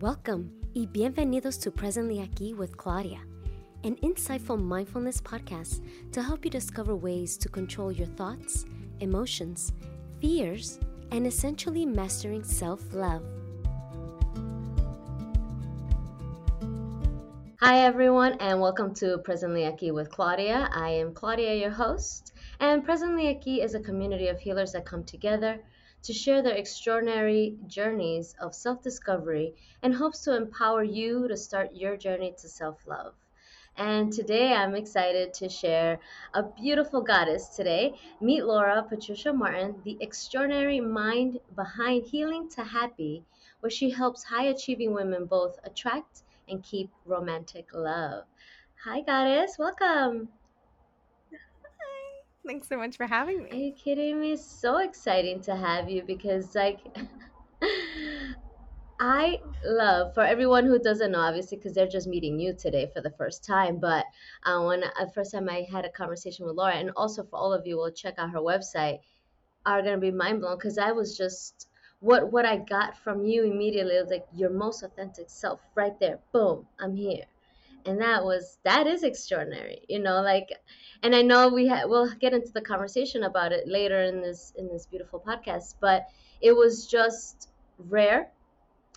Welcome y bienvenidos to Presently Aquí with Claudia, an insightful mindfulness podcast to help you discover ways to control your thoughts, emotions, fears, and essentially mastering self love. Hi, everyone, and welcome to Presently Aquí with Claudia. I am Claudia, your host, and Presently Aquí is a community of healers that come together to share their extraordinary journeys of self discovery and hopes to empower you to start your journey to self love. And today I'm excited to share a beautiful goddess today. Meet Laura Patricia Martin, the extraordinary mind behind Healing to Happy, where she helps high achieving women both attract and keep romantic love. Hi, goddess. Welcome. Thanks so much for having me. Are you kidding me? It's so exciting to have you because, like, I love for everyone who doesn't know, obviously, because they're just meeting you today for the first time. But uh, when the uh, first time I had a conversation with Laura, and also for all of you, will check out her website, are gonna be mind blown because I was just what what I got from you immediately was like your most authentic self right there. Boom, I'm here and that was that is extraordinary you know like and i know we ha- we'll get into the conversation about it later in this in this beautiful podcast but it was just rare.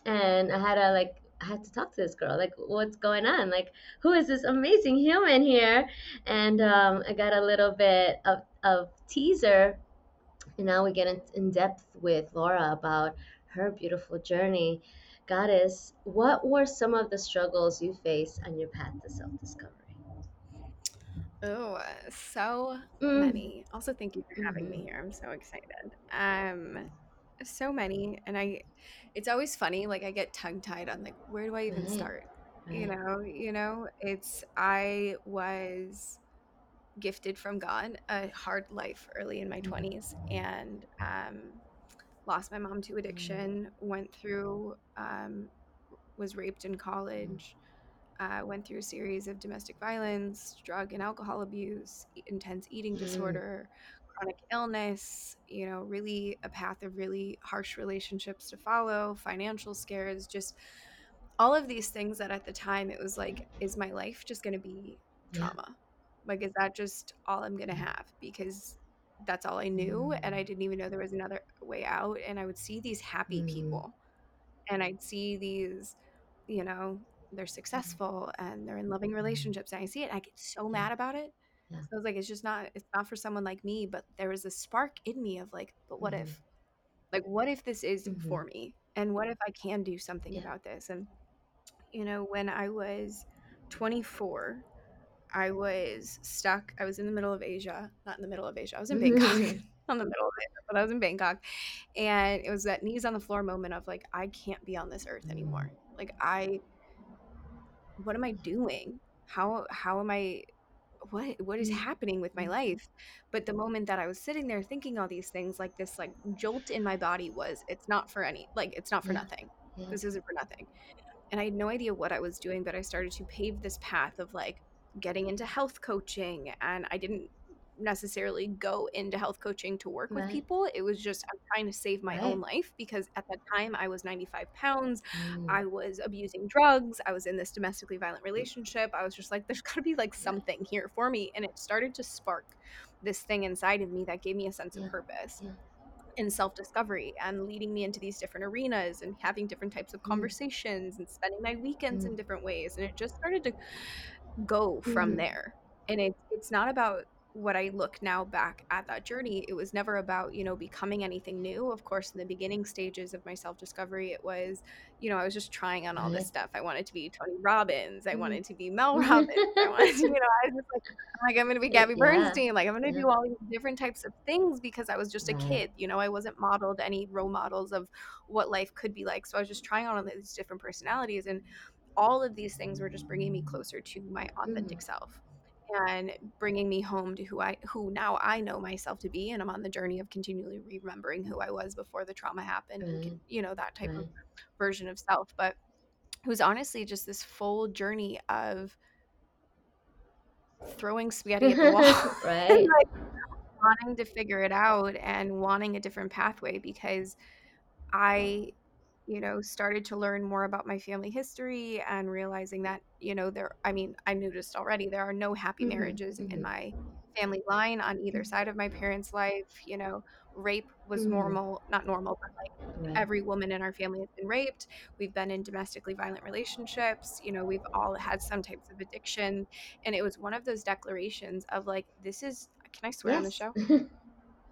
And i had to like i had to talk to this girl like what's going on? Like who is this amazing human here? And um, i got a little bit of, of teaser. And now we get in depth with laura about her beautiful journey Goddess, what were some of the struggles you faced on your path to self discovery? Oh, so mm. many. Also, thank you for having mm-hmm. me here. I'm so excited. Um, so many, and I, it's always funny. Like I get tongue tied on like, where do I even right. start? Right. You know, you know, it's I was gifted from God a hard life early in my mm-hmm. 20s, and um, lost my mom to addiction, went through, um, was raped in college, uh, went through a series of domestic violence, drug and alcohol abuse, intense eating mm. disorder, chronic illness, you know, really a path of really harsh relationships to follow, financial scares, just all of these things that at the time it was like, is my life just going to be trauma? Yeah. Like, is that just all I'm going to have? Because that's all I knew. And I didn't even know there was another way out. And I would see these happy mm. people and I'd see these, you know, they're successful and they're in loving relationships. And I see it, I get so mad about it. Yeah. So I was like, it's just not, it's not for someone like me. But there was a spark in me of like, but what mm-hmm. if, like, what if this is mm-hmm. for me? And what if I can do something yeah. about this? And, you know, when I was 24, I was stuck. I was in the middle of Asia, not in the middle of Asia. I was in Bangkok, on the middle of it, but I was in Bangkok, and it was that knees on the floor moment of like, I can't be on this earth anymore. Mm. Like, I, what am I doing? How how am I? What what is mm. happening with my mm. life? But the moment that I was sitting there thinking all these things, like this, like jolt in my body was, it's not for any, like it's not for yeah. nothing. Yeah. This isn't for nothing. And I had no idea what I was doing, but I started to pave this path of like getting into health coaching and I didn't necessarily go into health coaching to work right. with people. It was just I'm trying to save my right. own life because at that time I was 95 pounds. Mm. I was abusing drugs. I was in this domestically violent relationship. I was just like, there's got to be like something here for me. And it started to spark this thing inside of me that gave me a sense yeah. of purpose. Yeah. And self discovery and leading me into these different arenas and having different types of mm. conversations mm. and spending my weekends mm. in different ways. And it just started to go from mm-hmm. there. And it, it's not about what I look now back at that journey. It was never about, you know, becoming anything new. Of course, in the beginning stages of my self discovery, it was, you know, I was just trying on all this stuff. I wanted to be Tony Robbins. I mm-hmm. wanted to be Mel Robbins. I wanted to, you know, I was just like, like I'm going to be Gabby yeah. Bernstein. Like I'm going to do all these different types of things because I was just a kid. You know, I wasn't modeled any role models of what life could be like. So I was just trying on all these different personalities. And all of these things were just bringing me closer to my authentic mm. self and bringing me home to who I who now I know myself to be and I'm on the journey of continually remembering who I was before the trauma happened mm. and you know that type mm. of version of self but it was honestly just this full journey of throwing spaghetti at the wall right like, wanting to figure it out and wanting a different pathway because I you know, started to learn more about my family history and realizing that, you know, there, I mean, I noticed already there are no happy Mm-hmm. marriages in Mm-hmm. my family line on either side of my parents' life. You know, rape was Mm-hmm. normal, not normal, but like every woman in our family has been raped. We've been in domestically violent relationships. You know, we've all had some types of addiction. And it was one of those declarations of like, this is, can I swear on the show?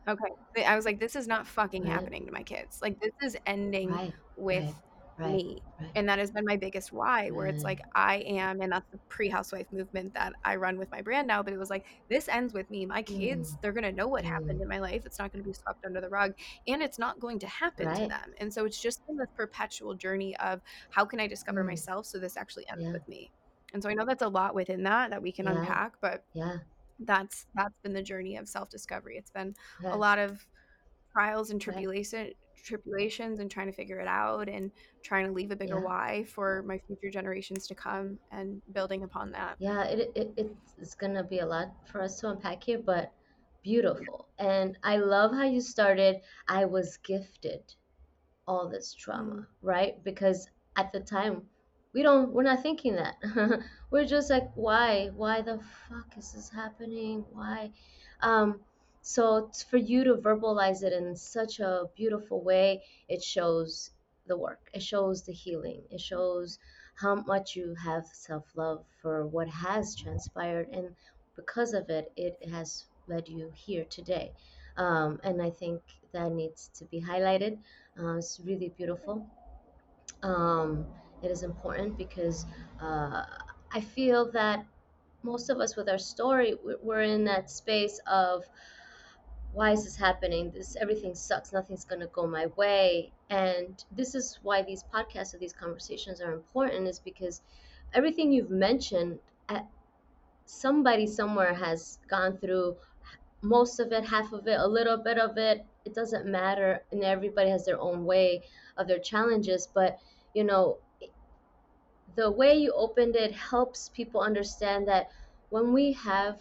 Okay. I was like, this is not fucking Right. happening to my kids. Like, this is ending Right. With Right. Right. me. Right. And that has been my biggest why, where it's like, I am, and that's the pre housewife movement that I run with my brand now. But it was like, this ends with me. My kids, Mm. they're going to know what happened Mm. in my life. It's not going to be swept under the rug, and it's not going to happen to them. And so it's just been this perpetual journey of how can I discover Mm. myself so this actually ends Yeah. with me. And so I know that's a lot within that that we can Yeah. unpack, but Yeah. that's that's been the journey of self discovery. It's been a lot of trials and Right. tribulation tribulations and trying to figure it out and trying to leave a bigger Yeah. why for my future generations to come and building upon that. Yeah, it, it it's, it's gonna be a lot for us to unpack here, but beautiful. And I love how you started. I was gifted all this trauma, Mm. right? Because at the time, we don't, we're not thinking that. we're just like, why? Why the fuck is this happening? Why? Um, so for you to verbalize it in such a beautiful way, it shows the work. It shows the healing. It shows how much you have self-love for what has transpired, and because of it, it has led you here today. Um, and I think that needs to be highlighted. Uh, it's really beautiful. Um, it is important because uh, I feel that most of us with our story, we're in that space of why is this happening? This everything sucks. Nothing's gonna go my way. And this is why these podcasts or these conversations are important, is because everything you've mentioned, somebody somewhere has gone through most of it, half of it, a little bit of it. It doesn't matter, and everybody has their own way of their challenges. But you know, the way you opened it helps people understand that when we have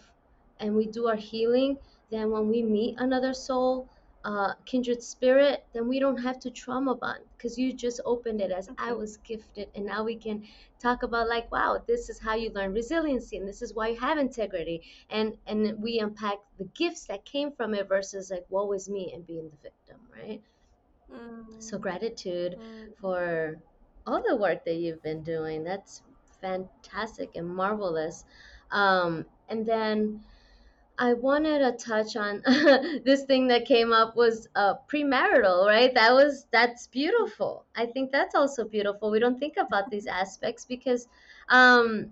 and we do our healing, then when we meet another soul, uh, kindred spirit, then we don't have to trauma bond because you just opened it as I Mhm. was gifted, and now we can talk about like, wow, this is how you learn resiliency, and this is why you have integrity, and and we unpack the gifts that came from it versus like, woe is me and being the victim, right? So Mm. gratitude Mm. for all the work that you've been doing. That's fantastic and marvelous. Um, and then I wanted to touch on this thing that came up was uh, premarital, right? That was that's beautiful. I think that's also beautiful. We don't think about these aspects because um,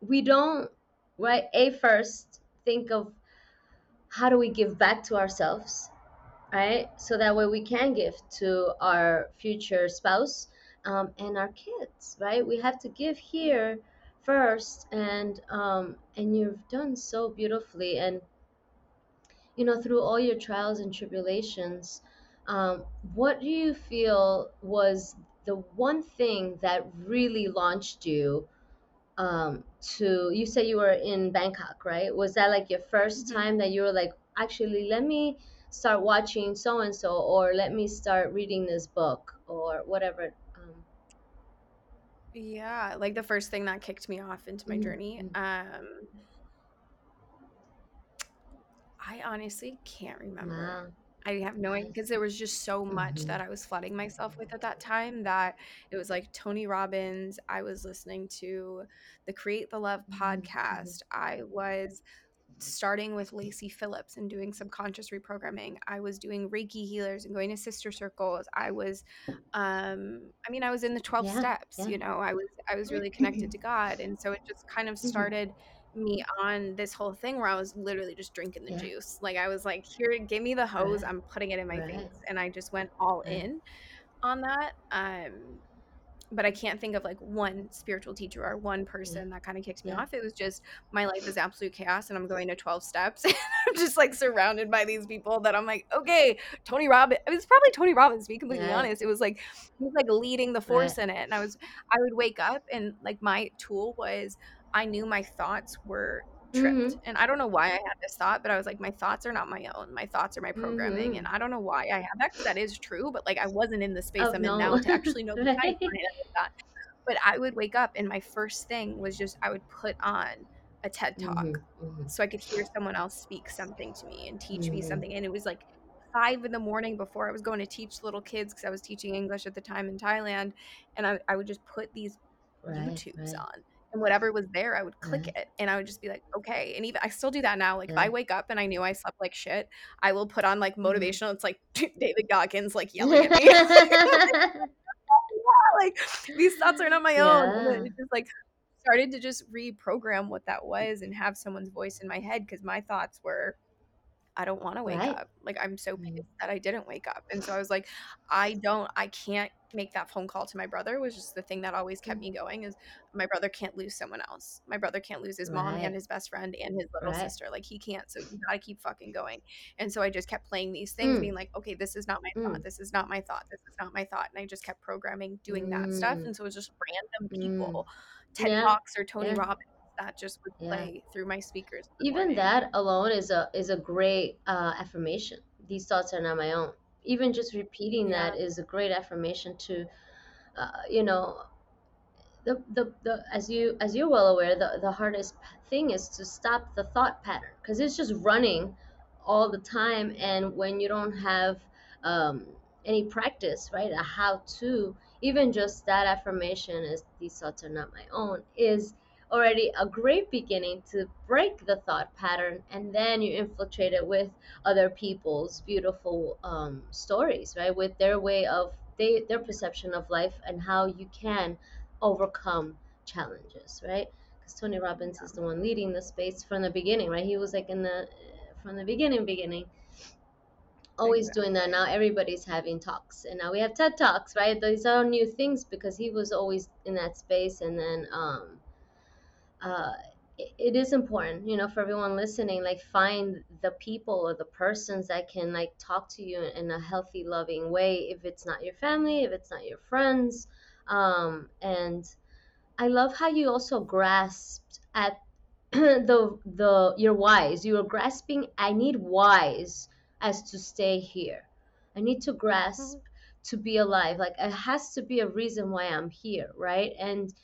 we don't, right? A first think of how do we give back to ourselves right? So that way we can give to our future spouse um, and our kids, right? We have to give here first, and um, and you've done so beautifully, and you know through all your trials and tribulations. Um, what do you feel was the one thing that really launched you um, to you say you were in Bangkok, right? Was that like your 1st Mhm. time that you were like, actually, let me start watching so and so, or let me start reading this book, or whatever? Yeah, like the first thing that kicked me off into my journey. mm. Um, I honestly can't remember. I have no idea because there was just so much Mm-hmm. that I was flooding myself with at that time that it was like Tony Robbins. I was listening to the Create the Love Mm-hmm. podcast. I was starting with Lacy Phillips and doing subconscious reprogramming. I was doing Reiki healers and going to sister circles. I was um I mean I was in the 12 Yeah, steps, yeah. you know. I was I was really connected to God and so it just kind of Mhm. started me on this whole thing where I was literally just drinking the Yeah. juice. Like I was like, "Here, give me the hose. Right. I'm putting it in my Right. face." And I just went all Right. in on that. Um but I can't think of like one spiritual teacher or one Yeah. person that kind of kicked me Yeah. off. It was just my life is absolute chaos and I'm going to 12 steps. And I'm just like surrounded by these people that I'm like, okay, Tony Robbins. It was probably Tony Robbins, to be completely Right. honest. It was like, he was like leading the force in it. And I was, I would wake up and like my tool was, I knew my thoughts were tripped. Mm-hmm. And I don't know why I had this thought, but I was like, my thoughts are not my own. My thoughts are my programming. Mm-hmm. And I don't know why I have that because that is true, but like I wasn't in the space oh, I'm no. in now to actually know the that. But I would wake up and my first thing was just I would put on a TED talk mm-hmm, mm-hmm. so I could hear someone else speak something to me and teach mm-hmm. me something. And it was like five in the morning before I was going to teach little kids because I was teaching English at the time in Thailand. And I, I would just put these right, YouTubes right. on and whatever was there, I would click it and I would just be like, okay. And even I still do that now. Like if I wake up and I knew I slept like shit, I will put on like mm-hmm. motivational. It's like David Goggins like yelling at me. like these thoughts are not my yeah. own. Just like started to just reprogram what that was and have someone's voice in my head because my thoughts were I don't want to wake right. up. Like I'm so pissed that I didn't wake up. And so I was like, I don't, I can't make that phone call to my brother was just the thing that always kept me going is my brother can't lose someone else. My brother can't lose his mom and his best friend and his little right. sister. Like he can't. So you gotta keep fucking going. And so I just kept playing these things, mm. being like, okay, this is not my mm. thought. This is not my thought. This is not my thought. And I just kept programming doing mm. that stuff. Mm. And so it was just random people, mm. TED yeah. Talks or Tony yeah. Robbins that just would play yeah. through my speakers. Even morning. that alone is a is a great uh, affirmation. These thoughts are not my own. Even just repeating yeah. that is a great affirmation to, uh, you know, the, the the as you as you're well aware, the the hardest thing is to stop the thought pattern because it's just running all the time, and when you don't have um, any practice, right, a how to even just that affirmation is these thoughts are not my own is already a great beginning to break the thought pattern and then you infiltrate it with other people's beautiful um, stories right? With their way of they, their perception of life and how you can overcome challenges right? Because tony robbins is the one leading the space from the beginning right? He was like in the from the beginning beginning always exactly. doing that. Now everybody's having talks and now we have ted talks right? These are new things because he was always in that space and then um uh, it is important you know for everyone listening like find the people or the persons that can like talk to you in a healthy loving way if it's not your family if it's not your friends um, and i love how you also grasped at the the your whys. You were grasping i need whys as to stay here. I need to grasp mm-hmm. to be alive. Like it has to be a reason why i'm here right? And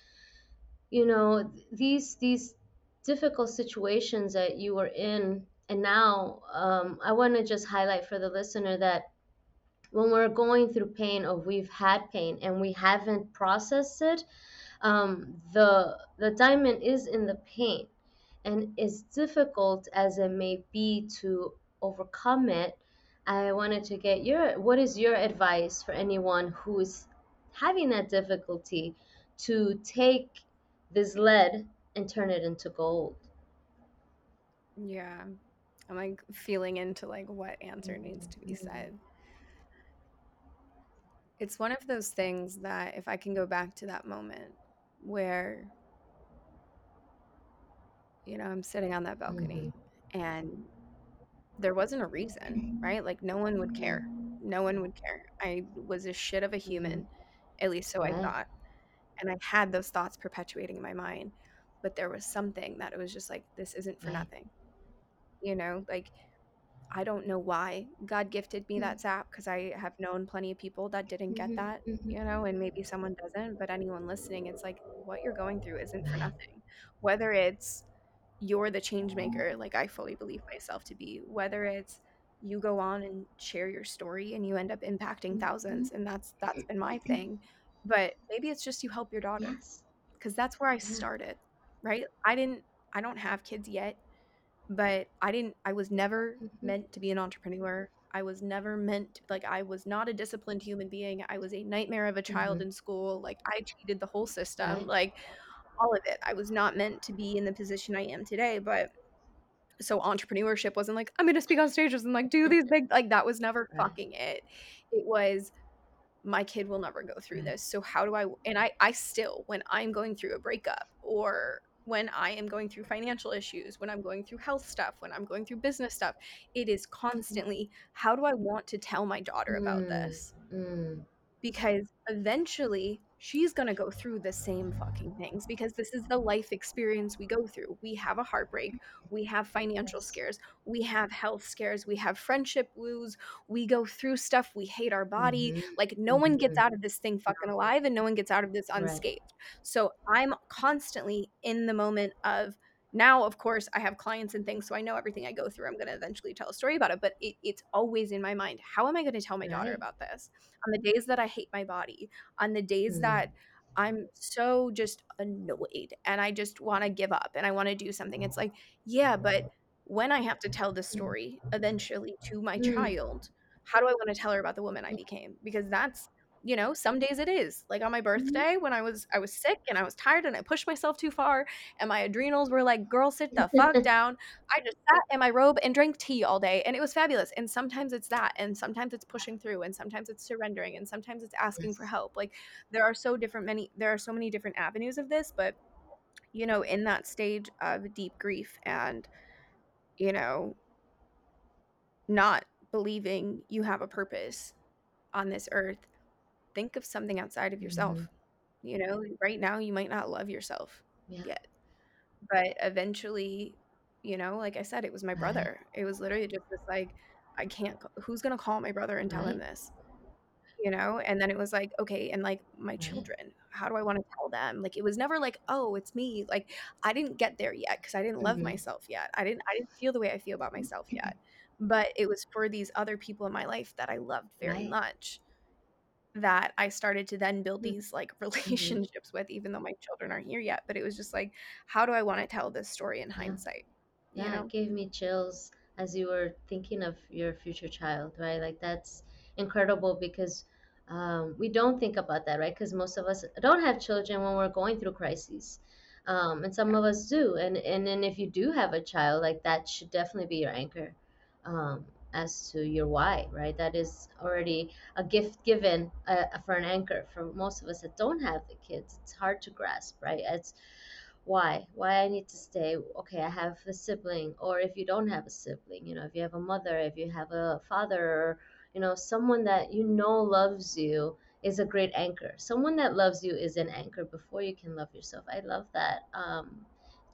you know these these difficult situations that you were in and now um, i want to just highlight for the listener that when we're going through pain or we've had pain and we haven't processed it um, the the diamond is in the pain. And as difficult as it may be to overcome it i wanted to get your what is your advice for anyone who is having that difficulty to take this lead and turn it into gold. Yeah. I'm like feeling into like what answer needs to be mm-hmm. said. It's one of those things that if I can go back to that moment where you know, I'm sitting on that balcony mm-hmm. and there wasn't a reason, right? Like no one would care. No one would care. I was a shit of a human, mm-hmm. at least so I thought and I had those thoughts perpetuating in my mind. But there was something that it was just like, this isn't for nothing. You know, like I don't know why God gifted me mm-hmm. that zap because I have known plenty of people that didn't get mm-hmm, that, mm-hmm. you know, and maybe someone doesn't. But anyone listening, it's like what you're going through isn't for nothing. Whether it's you're the change maker, like I fully believe myself to be, whether it's you go on and share your story and you end up impacting mm-hmm. thousands, and that's that's been my thing but maybe it's just you help your daughter because yes. that's where i started right i didn't i don't have kids yet but i didn't i was never mm-hmm. meant to be an entrepreneur i was never meant to, like i was not a disciplined human being i was a nightmare of a child mm-hmm. in school like i cheated the whole system right. like all of it i was not meant to be in the position i am today but so entrepreneurship wasn't like i'm gonna speak on stages and like do these big like that was never right. fucking it it was my kid will never go through mm. this so how do i and i i still when i'm going through a breakup or when i am going through financial issues when i'm going through health stuff when i'm going through business stuff it is mm-hmm. constantly how do i want to tell my daughter about mm. this mm. because eventually she's going to go through the same fucking things because this is the life experience we go through. We have a heartbreak, we have financial scares, we have health scares, we have friendship woos, we go through stuff, we hate our body. Mhm. Like no one gets Mhm. out of this thing fucking alive and no one gets out of this Right. unscathed. So I'm constantly in the moment of now of course i have clients and things so i know everything i go through i'm going to eventually tell a story about it but it, it's always in my mind how am i going to tell my daughter about this on the days that i hate my body on the days Mm. that i'm so just annoyed and i just want to give up and i want to do something it's like yeah but when i have to tell this story eventually to my Mm. child how do i want to tell her about the woman i became because that's you know some days it is. Like on my Mhm. birthday when i was i was sick and i was tired and i pushed myself too far and my adrenals were like girl sit the fuck down. I just sat in my robe and drank tea all day and it was fabulous. And sometimes it's that and sometimes it's pushing through and sometimes it's surrendering and sometimes it's asking for help. Like there are so different many there are so many different avenues of this but you know in that stage of deep grief and you know not believing you have a purpose on this earth think of something outside of yourself Mhm. you know right now you might not love yourself Yeah. yet but eventually you know like i said it was my Right. brother it was literally just this like i can't who's gonna call my brother and tell him this you know and then it was like okay and like my Right. children how do i want to tell them like it was never like oh it's me like i didn't get there yet because i didn't love Mhm. myself yet i didn't i didn't feel the way i feel about myself yet but it was for these other people in my life that i loved very Right. much that I started to then build Mm. these like Mhm. relationships with, even though my children aren't here yet. But it was just like, how do I want to tell this story in Yeah. hindsight? You Yeah, know? it gave me chills as you were thinking of your future child, right? Like that's incredible because um, we don't think about that, right? Because most of us don't have children when we're going through crises, um, and some Yeah. of us do. And and then if you do have a child, like that should definitely be your anchor um, as to your why, right? That is already a gift given uh, for an anchor. For most of us that don't have the kids, it's hard to grasp, right? It's why why i need to stay okay i have a sibling or if you don't have a sibling you know if you have a mother if you have a father or you know someone that you know loves you is a great anchor someone that loves you is an anchor before you can love yourself i love that um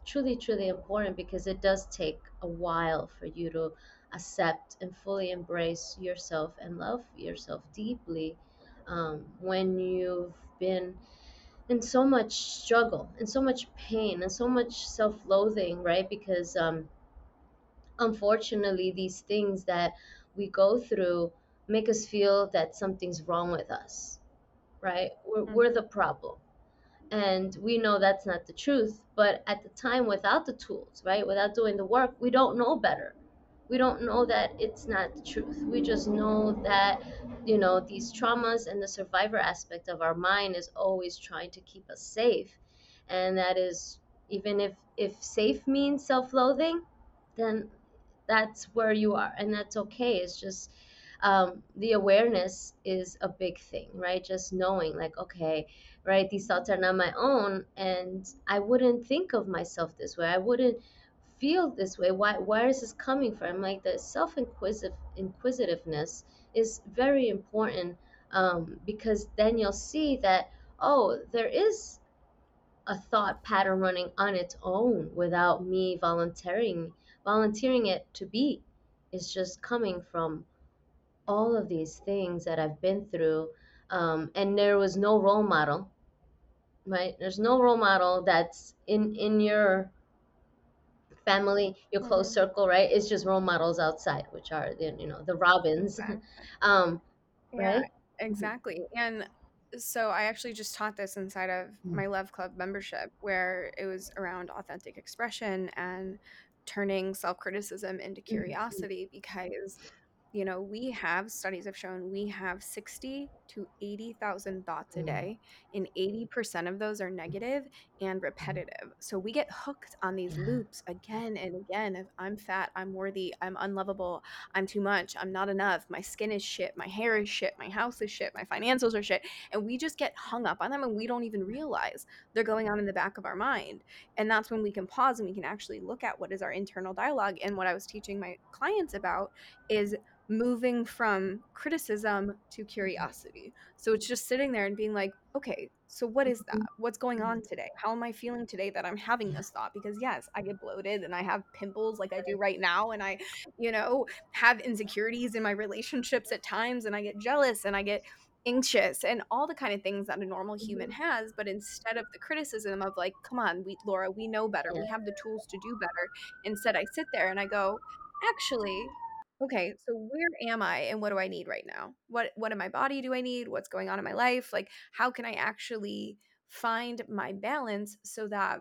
truly truly important because it does take a while for you to accept and fully embrace yourself and love yourself deeply um, when you've been in so much struggle and so much pain and so much self-loathing right? Because um unfortunately these things that we go through make us feel that something's wrong with us right? We're, Mm. we're the problem. And we know that's not the truth but at the time without the tools right? Without doing the work we don't know better we don't know that it's not the truth. We just know that you know these traumas and the survivor aspect of our mind is always trying to keep us safe. And that is even if if safe means self-loathing then that's where you are and that's okay. It's just um, the awareness is a big thing right? Just knowing like okay right these thoughts are not my own and i wouldn't think of myself this way. I wouldn't feel this way why where is this coming from? Like the self inquisitive inquisitiveness is very important um, because then you'll see that oh there is a thought pattern running on its own without me volunteering volunteering it to be. It's just coming from all of these things that i've been through um, and there was no role model right? There's no role model that's in in your family your close Mhm. circle right it's just role models outside which are the you know the robbins Exactly. um Yeah, right exactly. And so I actually just taught this inside of Mm. my Love Club membership, where it was around authentic expression and turning self criticism into Mhm. curiosity because you know we have studies have shown we have 60 to 80,000 thoughts a Mm. day and 80% of those are negative and repetitive so we get hooked on these Yeah. loops again and again of i'm fat i'm worthy i'm unlovable i'm too much i'm not enough my skin is shit my hair is shit my house is shit my financials are shit and we just get hung up on them and we don't even realize they're going on in the back of our mind and that's when we can pause and we can actually look at what is our internal dialogue and what i was teaching my clients about is moving from criticism to curiosity. So it's just sitting there and being like, okay, so what is that? Mm-hmm. What's going on mm-hmm. today? How am I feeling today that I'm having this thought? Because yes, I get bloated and I have pimples like I do right now and I, you know, have insecurities in my relationships at times and I get jealous and I get anxious and all the kind of things that a normal human mm-hmm. has but instead of the criticism of like come on we laura we know better. We have the tools to do better instead i sit there and i go actually okay so where am i and what do i need right now what what in my body do i need what's going on in my life like how can i actually find my balance so that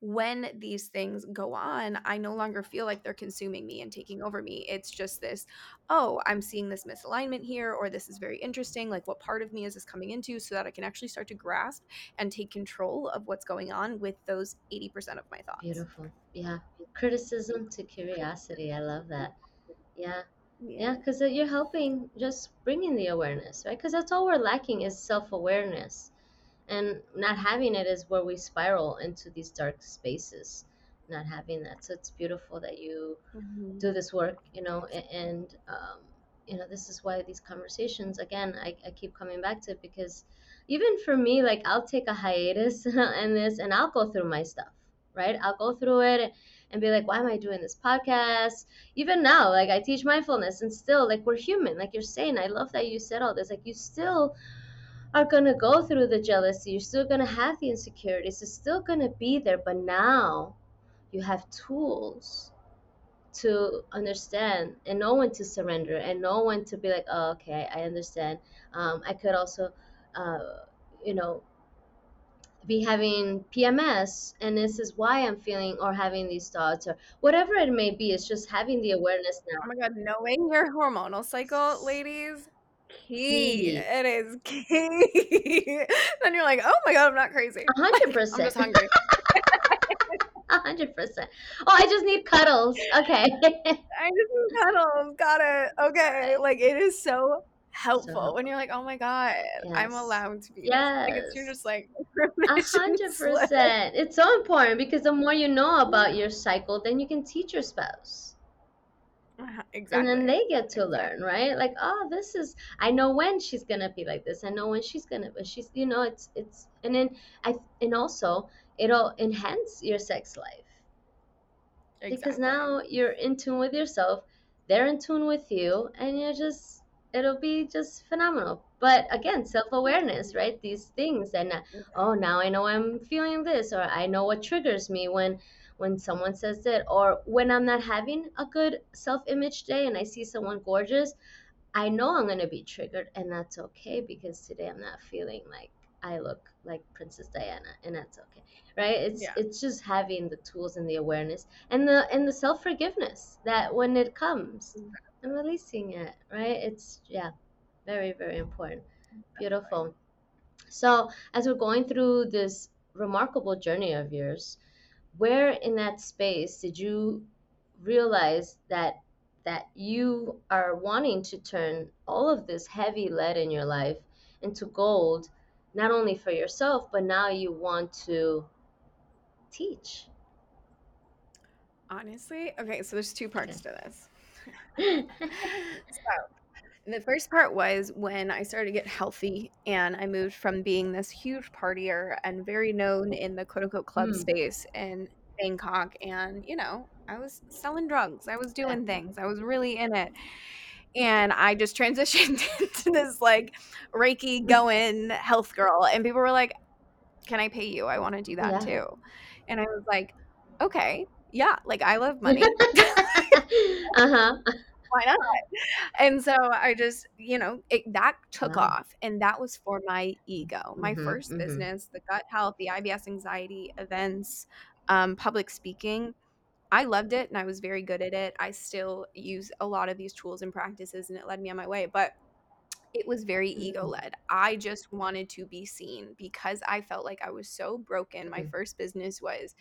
when these things go on, I no longer feel like they're consuming me and taking over me. It's just this, oh, I'm seeing this misalignment here, or this is very interesting. Like, what part of me is this coming into so that I can actually start to grasp and take control of what's going on with those 80% of my thoughts. Beautiful. Yeah. Criticism to curiosity. I love that. Yeah. Yeah, because you're helping just bringing the awareness, right? Because that's all we're lacking is self awareness and not having it is where we spiral into these dark spaces not having that so it's beautiful that you mm-hmm. do this work you know and um, you know this is why these conversations again I, I keep coming back to it because even for me like i'll take a hiatus in this and i'll go through my stuff right i'll go through it and be like why am i doing this podcast even now like i teach mindfulness and still like we're human like you're saying i love that you said all this like you still are to go through the jealousy. You're still to have the insecurities. It's still to be there. But now you have tools to understand and know when to surrender and know when to be like, oh, okay, I understand. Um, I could also, uh, you know, be having PMS and this is why I'm feeling or having these thoughts or whatever it may be. It's just having the awareness now. Oh my God, knowing your hormonal cycle, ladies, key. It is key. then you're like, oh my god, I'm not crazy. hundred percent. I'm just hungry. hundred percent. Oh, I just need cuddles. Okay. I just need cuddles. Got it. Okay. Like it is so helpful, so when you're like, oh my god, yes. I'm allowed to be. Yes. Like you're just like a hundred percent. It's so important because the more you know about your cycle, then you can teach your spouse. Exactly. And then they get to learn, right? Like, oh, this is I know when she's gonna be like this. I know when she's gonna but she's you know, it's it's and then I and also it'll enhance your sex life. Exactly. Because now you're in tune with yourself, they're in tune with you, and you're just it'll be just phenomenal. But again, self awareness, right? These things and uh, oh now I know I'm feeling this or I know what triggers me when when someone says it or when I'm not having a good self image day and I see someone gorgeous, I know I'm going to be triggered and that's okay because today I'm not feeling like I look like Princess Diana and that's okay. Right? It's yeah. it's just having the tools and the awareness and the and the self-forgiveness that when it comes and releasing it, right? It's yeah, very very important. Beautiful. So, as we're going through this remarkable journey of yours, where in that space did you realize that that you are wanting to turn all of this heavy lead in your life into gold not only for yourself but now you want to teach honestly okay so there's two parts okay. to this so the first part was when I started to get healthy and I moved from being this huge partier and very known in the quote unquote club mm. space in Bangkok. And, you know, I was selling drugs, I was doing things, I was really in it. And I just transitioned into this like Reiki going health girl. And people were like, Can I pay you? I want to do that yeah. too. And I was like, Okay, yeah, like I love money. uh huh why not? And so I just, you know, it, that took off. And that was for my ego. My mm-hmm, 1st mm-hmm. business, the gut health, the IBS anxiety events, um, public speaking. I loved it and I was very good at it. I still use a lot of these tools and practices and it led me on my way. But it was very ego mm-hmm. led. I just wanted to be seen because I felt like I was so broken. My mm-hmm. first business was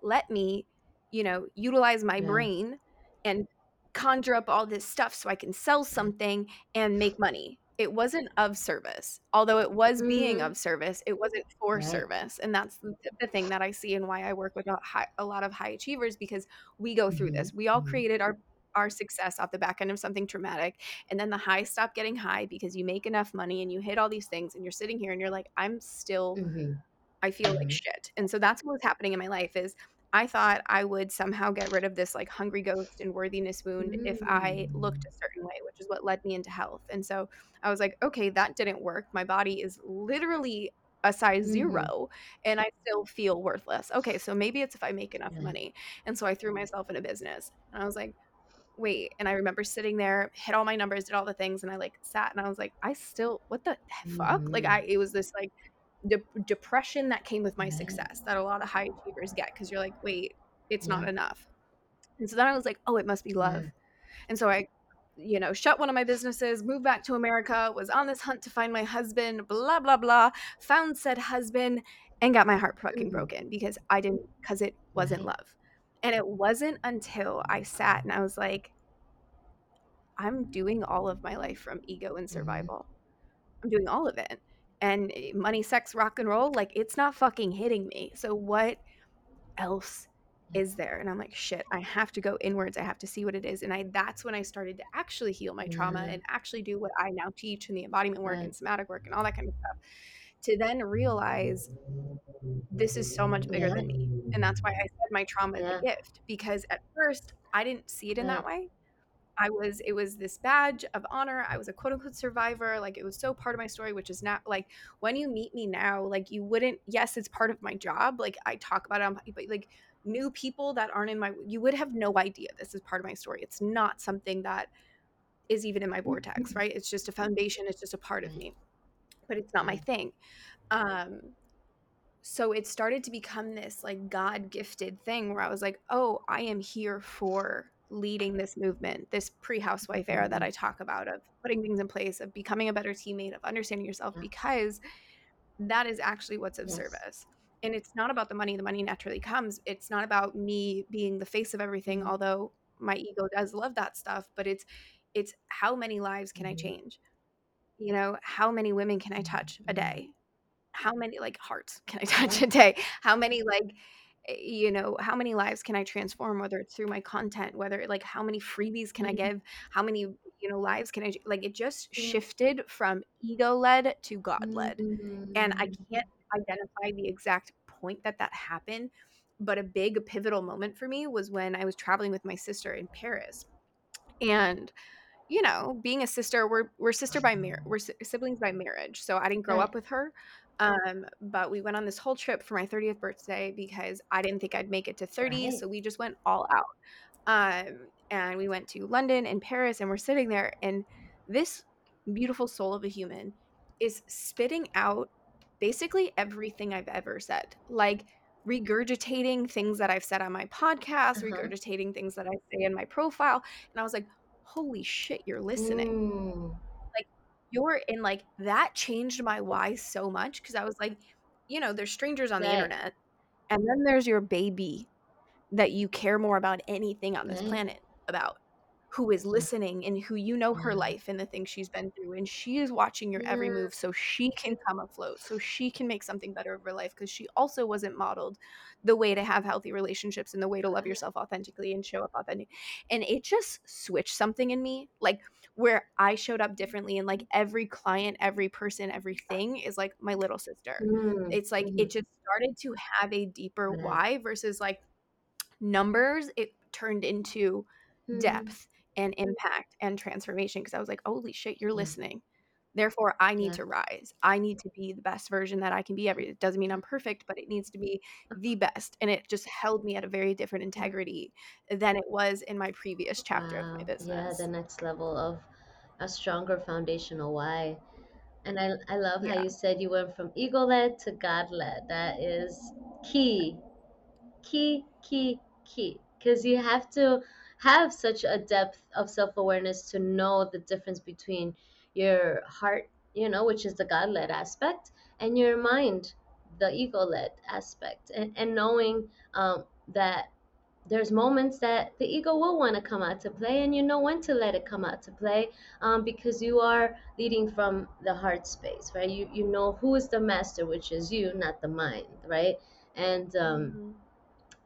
let me, you know, utilize my yeah. brain and conjure up all this stuff so I can sell something and make money. It wasn't of service. Although it was mm. being of service, it wasn't for right. service. And that's the, thing that I see and why I work with a, high, a lot of high achievers because we go through mm-hmm. this. We all mm-hmm. created our our success off the back end of something traumatic. And then the highs stop getting high because you make enough money and you hit all these things and you're sitting here and you're like, I'm still, mm-hmm. I feel mm-hmm. like shit. And so that's what was happening in my life is I thought I would somehow get rid of this like hungry ghost and worthiness wound mm. if I looked a certain way, which is what led me into health. And so I was like, okay, that didn't work. My body is literally a size mm-hmm. zero and I still feel worthless. Okay, so maybe it's if I make enough yeah. money. And so I threw myself in a business. And I was like, wait. And I remember sitting there, hit all my numbers, did all the things, and I like sat and I was like, I still, what the fuck? Mm-hmm. Like, I, it was this like de- depression that came with my success that a lot of high achievers get because you're like, wait, it's yeah. not enough. And so then I was like, oh, it must be love. Yeah. And so I you know, shut one of my businesses, moved back to America, was on this hunt to find my husband, blah, blah, blah, found said husband, and got my heart fucking mm. broken because I didn't, because it wasn't love. And it wasn't until I sat and I was like, I'm doing all of my life from ego and mm-hmm. survival. I'm doing all of it. And eh, money, sex, rock and roll, like it's not fucking hitting me. So what else is there and i'm like shit i have to go inwards i have to see what it is and i that's when i started to actually heal my trauma mm. and actually do what i now teach in the embodiment work and somatic work and all that kind of stuff to then realize this is so much bigger yeah. than me and that's why i said my trauma yeah. is a gift because at first i didn't see it in yeah. that way I was it was this badge of honor. I was a quote unquote survivor. Like it was so part of my story, which is not like when you meet me now, like you wouldn't yes, it's part of my job. Like I talk about it, but like new people that aren't in my you would have no idea this is part of my story it's not something that is even in my vortex right it's just a foundation it's just a part of me but it's not my thing um so it started to become this like god gifted thing where i was like oh i am here for leading this movement this pre-housewife era that mm-hmm. i talk about of putting things in place of becoming a better teammate of understanding yourself because that is actually what's of yes. service and it's not about the money the money naturally comes it's not about me being the face of everything mm-hmm. although my ego does love that stuff but it's it's how many lives can i mm-hmm. change you know how many women can i touch a mm-hmm. day how many like hearts can i touch a day how many like you know how many lives can i transform whether it's through my content whether like how many freebies can i mm-hmm. give how many you know lives can i like it just shifted from ego led to god led and i mm-hmm. can't identify the exact point that that happened, but a big pivotal moment for me was when I was traveling with my sister in Paris. And you know, being a sister, we're we're sister by marriage, we're siblings by marriage. So I didn't grow right. up with her. Um, but we went on this whole trip for my 30th birthday because I didn't think I'd make it to 30. Right. So we just went all out. Um, and we went to London and Paris and we're sitting there and this beautiful soul of a human is spitting out basically everything I've ever said. Like regurgitating things that I've said on my podcast, uh-huh. regurgitating things that I say in my profile. And I was like, holy shit, you're listening. Ooh. You're in like that changed my why so much because I was like, you know, there's strangers on right. the internet. And then there's your baby that you care more about anything on this mm-hmm. planet about who is mm-hmm. listening and who you know her mm-hmm. life and the things she's been through and she is watching your every move so she can come afloat so she can make something better of her life because she also wasn't modeled the way to have healthy relationships and the way to love yourself authentically and show up authentic and it just switched something in me like where I showed up differently and like every client, every person, everything is like my little sister. Mm-hmm. It's like it just started to have a deeper mm-hmm. why versus like numbers. It turned into mm-hmm. depth and impact and transformation because I was like, holy shit, you're listening. Therefore, I need yeah. to rise. I need to be the best version that I can be. Every it doesn't mean I'm perfect, but it needs to be the best. And it just held me at a very different mm-hmm. integrity than it was in my previous chapter wow. of my business. Yeah, the next level of a stronger foundational why. And I, I love yeah. how you said you went from ego led to God led. That is key, key, key, key. Because you have to have such a depth of self-awareness to know the difference between your heart you know which is the god-led aspect and your mind the ego-led aspect. And, and knowing um, that there's moments that the ego will want to come out to play and you know when to let it come out to play um, because you are leading from the heart space right? You you know who is the master which is you not the mind right? And um, mm-hmm.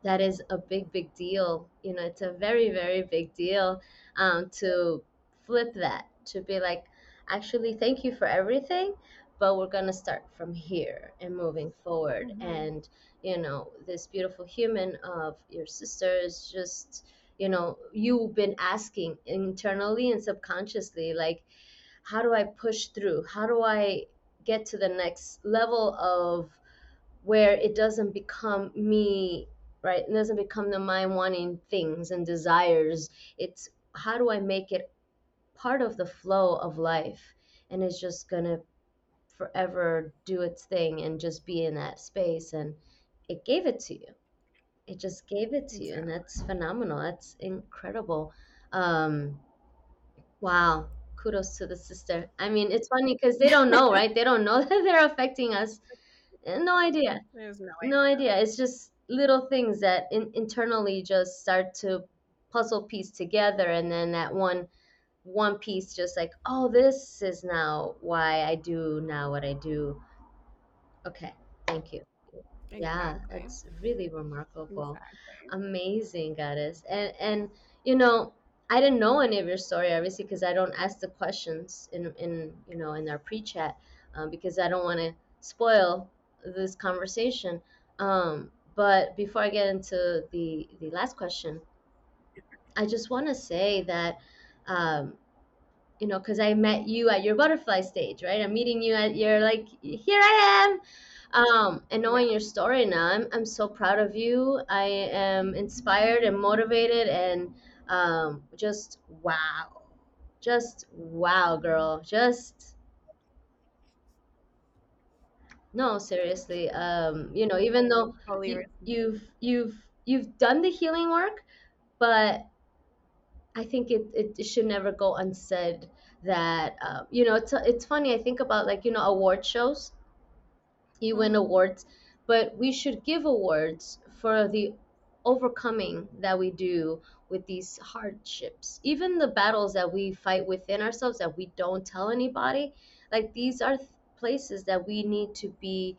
that is a big big deal you know it's a very very big deal um, to flip that to be like actually thank you for everything but we're going to start from here and moving forward. Mm-hmm. and you know this beautiful human of your sister is just you know you've been asking internally and subconsciously like how do i push through? How do i get to the next level of where it doesn't become me right? It doesn't become the mind wanting things and desires. It's how do i make it part of the flow of life and it's just gonna forever do its thing and just be in that space and it gave it to you. It just gave it to you and that's phenomenal. That's incredible. Um wow. Kudos to the sister. I mean it's funny because they don't know right? They don't know that they're affecting us. Eh, no idea. There's no no idea. idea. It's just little things that in, internally just start to puzzle piece together, and then that one one piece just like, oh, this is now why I do now what I do. Okay, thank you. Yeah, it's really remarkable, Exactly. amazing, goddess. And and you know, I didn't know any of your story obviously because I don't ask the questions in in you know in our pre-chat um, because I don't want to spoil this conversation. Um, but before I get into the the last question, I just want to say that um, you know because I met you at your butterfly stage, right? I'm meeting you at your like here I am um, and knowing your story now, I'm, I'm so proud of you. I am inspired and motivated and um, just wow. Just wow, girl. Just no, seriously. Um, you know, even though you, you've you've you've done the healing work, but I think it, it, should never go unsaid that um, you know it's it's funny. I think about like you know award shows you win Mm-hmm. awards, but we should give awards for the overcoming that we do with these hardships. Even the battles that we fight within ourselves that we don't tell anybody, like these are th- places that we need to be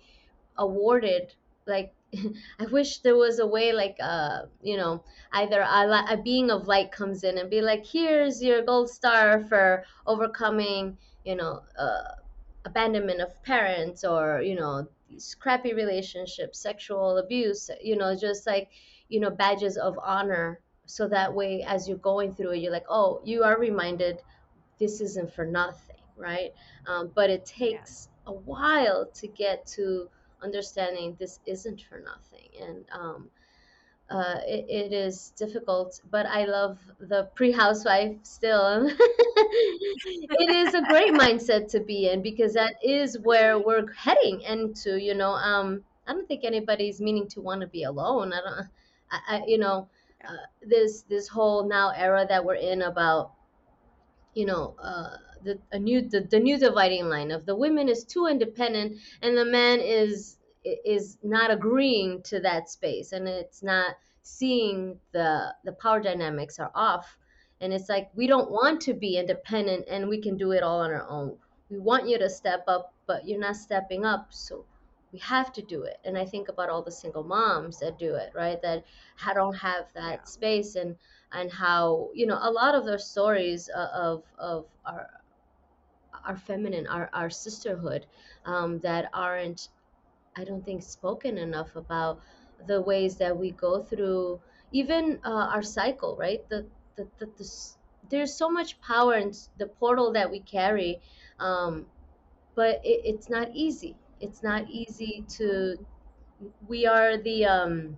awarded like i wish there was a way like uh you know either a, li- a being of light comes in and be like here's your gold star for overcoming you know uh, abandonment of parents or you know these crappy relationships sexual abuse you know just like you know badges of honor so that way as you're going through it you're like oh you are reminded this isn't for nothing, right? Um, but it takes a while to get to understanding this isn't for nothing. And um, uh, it, it is difficult, but I love the pre housewife still. it is a great mindset to be in because that is where we're heading into, you know. Um, I don't think anybody's meaning to want to be alone. I don't, I, I you know, uh, this this whole now era that we're in about you know uh, the a new the, the new dividing line of the women is too independent and the man is is not agreeing to that space and it's not seeing the the power dynamics are off. And it's like we don't want to be independent and we can do it all on our own. We want you to step up but you're not stepping up so we have to do it. And i think about all the single moms that do it right? That don't have Yeah. that space and and how you know a lot of their stories of of our our feminine our our sisterhood um, that aren't I don't think spoken enough about the ways that we go through even uh, our cycle right? The the, the, the there's so much power in the portal that we carry um, but it, it's not easy. It's not easy to we are the um,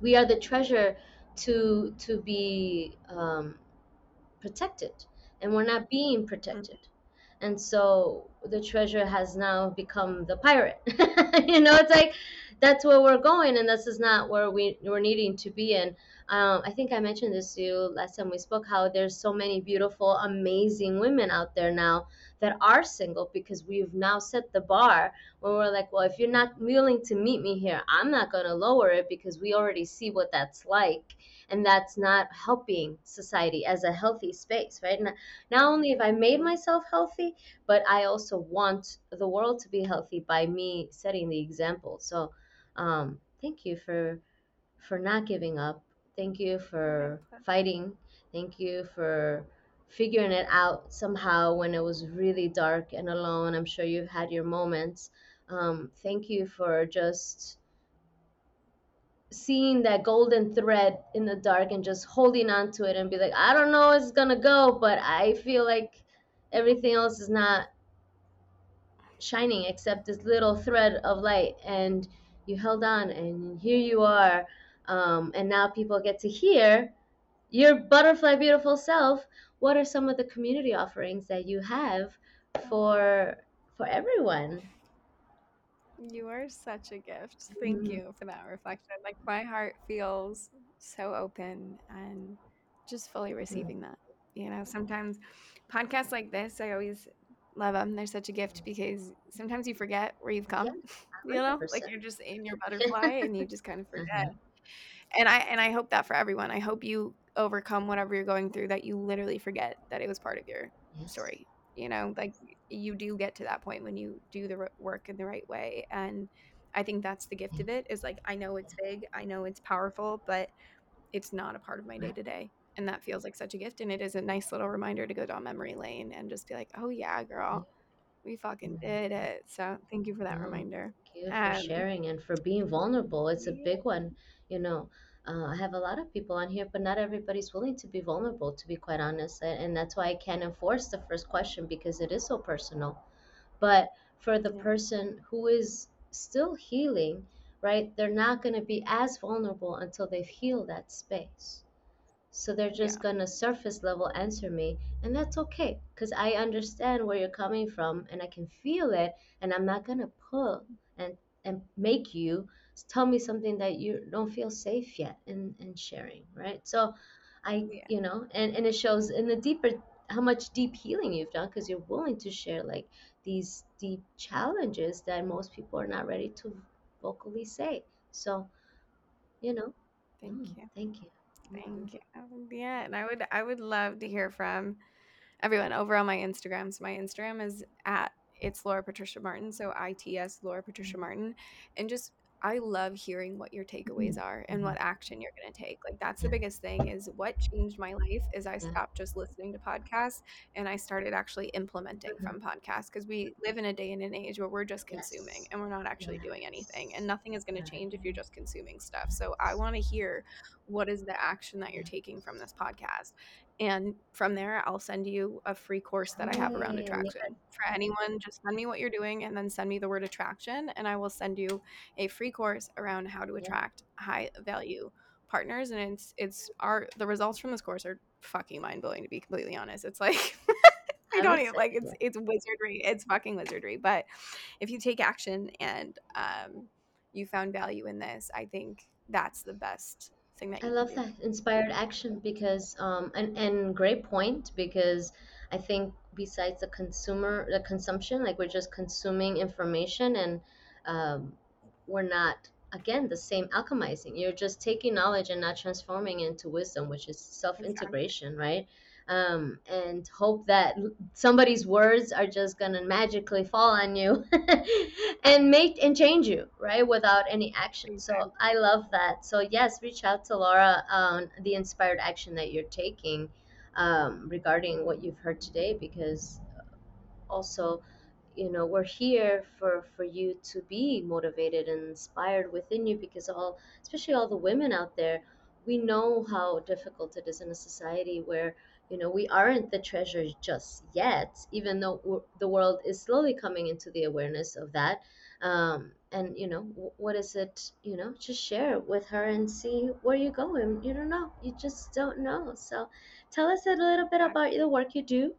we are the treasure to to be um, protected and we're not being protected and so the treasure has now become the pirate. You know it's like that's where we're going and this is not where we, we're needing to be in. Um, i think i mentioned this to you last time we spoke how there's so many beautiful amazing women out there now that are single because we've now set the bar where we're like well if you're not willing to meet me here i'm not going to lower it because we already see what that's like and that's not helping society as a healthy space right not, not only have i made myself healthy but i also want the world to be healthy by me setting the example so um, thank you for for not giving up. Thank you for fighting. Thank you for figuring it out somehow when it was really dark and alone. I'm sure you've had your moments. Um, thank you for just seeing that golden thread in the dark and just holding on to it and be like, I don't know it's gonna go, but I feel like everything else is not shining except this little thread of light and you held on and here you are um, and now people get to hear your butterfly beautiful self. What are some of the community offerings that you have for for everyone you are such a gift thank mm-hmm. you for that reflection like my heart feels so open and just fully receiving that you know sometimes podcasts like this i always love them. They're such a gift because sometimes you forget where you've come. Yeah, you know, like you're just in your butterfly and you just kind of forget. Mm-hmm. And I and I hope that for everyone. I hope you overcome whatever you're going through that you literally forget that it was part of your yes. story. You know, like you do get to that point when you do the work in the right way and I think that's the gift of it is like I know it's big, I know it's powerful, but it's not a part of my day to day and that feels like such a gift and it is a nice little reminder to go down memory lane and just be like oh yeah girl we fucking did it. So thank you for that reminder. thank you for um, sharing and for being vulnerable it's a big one you know uh, i have a lot of people on here but not everybody's willing to be vulnerable to be quite honest and that's why i can't enforce the first question because it is so personal but for the yeah. person who is still healing right they're not going to be as vulnerable until they've healed that space so they're just yeah. gonna surface level answer me, and that's okay because I understand where you're coming from and I can feel it, and I'm not gonna pull and and make you tell me something that you don't feel safe yet in in sharing, right? So I, yeah. you know, and and it shows in the deeper how much deep healing you've done because you're willing to share like these deep challenges that most people are not ready to vocally say. So, you know, thank mm, you. Thank you. Thank you. Yeah, and I would I would love to hear from everyone over on my Instagram. So my Instagram is at it's Laura Patricia Martin. So I T S Laura Patricia mm-hmm. Martin, and just I love hearing what your takeaways mm-hmm. are and mm-hmm. what action you're going to take. Like that's the biggest thing is what changed my life is I stopped just listening to podcasts and I started actually implementing mm-hmm. from podcasts because we live in a day and an age where we're just consuming and we're not actually doing anything and nothing is going to change if you're just consuming stuff. So I want to hear what is the action that you're taking from this podcast? And from there i'll send you a free course that i have around attraction. for anyone just send me what you're doing and then send me the word attraction and i will send you a free course around how to attract high value partners and it's it's our the results from this course are fucking mind-blowing to be completely honest. It's like I don't even like it's it's wizardry. It's fucking wizardry. But if you take action and um, you found value in this, I think that's the best thing that I love do. that inspired action because um and and great point because I think besides the consumer the consumption like we're just consuming information and um, we're not again the same alchemizing you're just taking knowledge and not transforming into wisdom which is self-integration exactly. right um, and hope that somebody's words are just gonna magically fall on you and make and change you right without any action. So i love that. So yes reach out to laura on the inspired action that you're taking um, regarding what you've heard today because also you know we're here for for you to be motivated and inspired within you because all especially all the women out there we know how difficult it is in a society where you know we aren't the treasures just yet even though the world is slowly coming into the awareness of that. Um, and you know what is it you know just share it with her and see where you go and you don't know. You just don't know. So tell us a little bit about the work you do.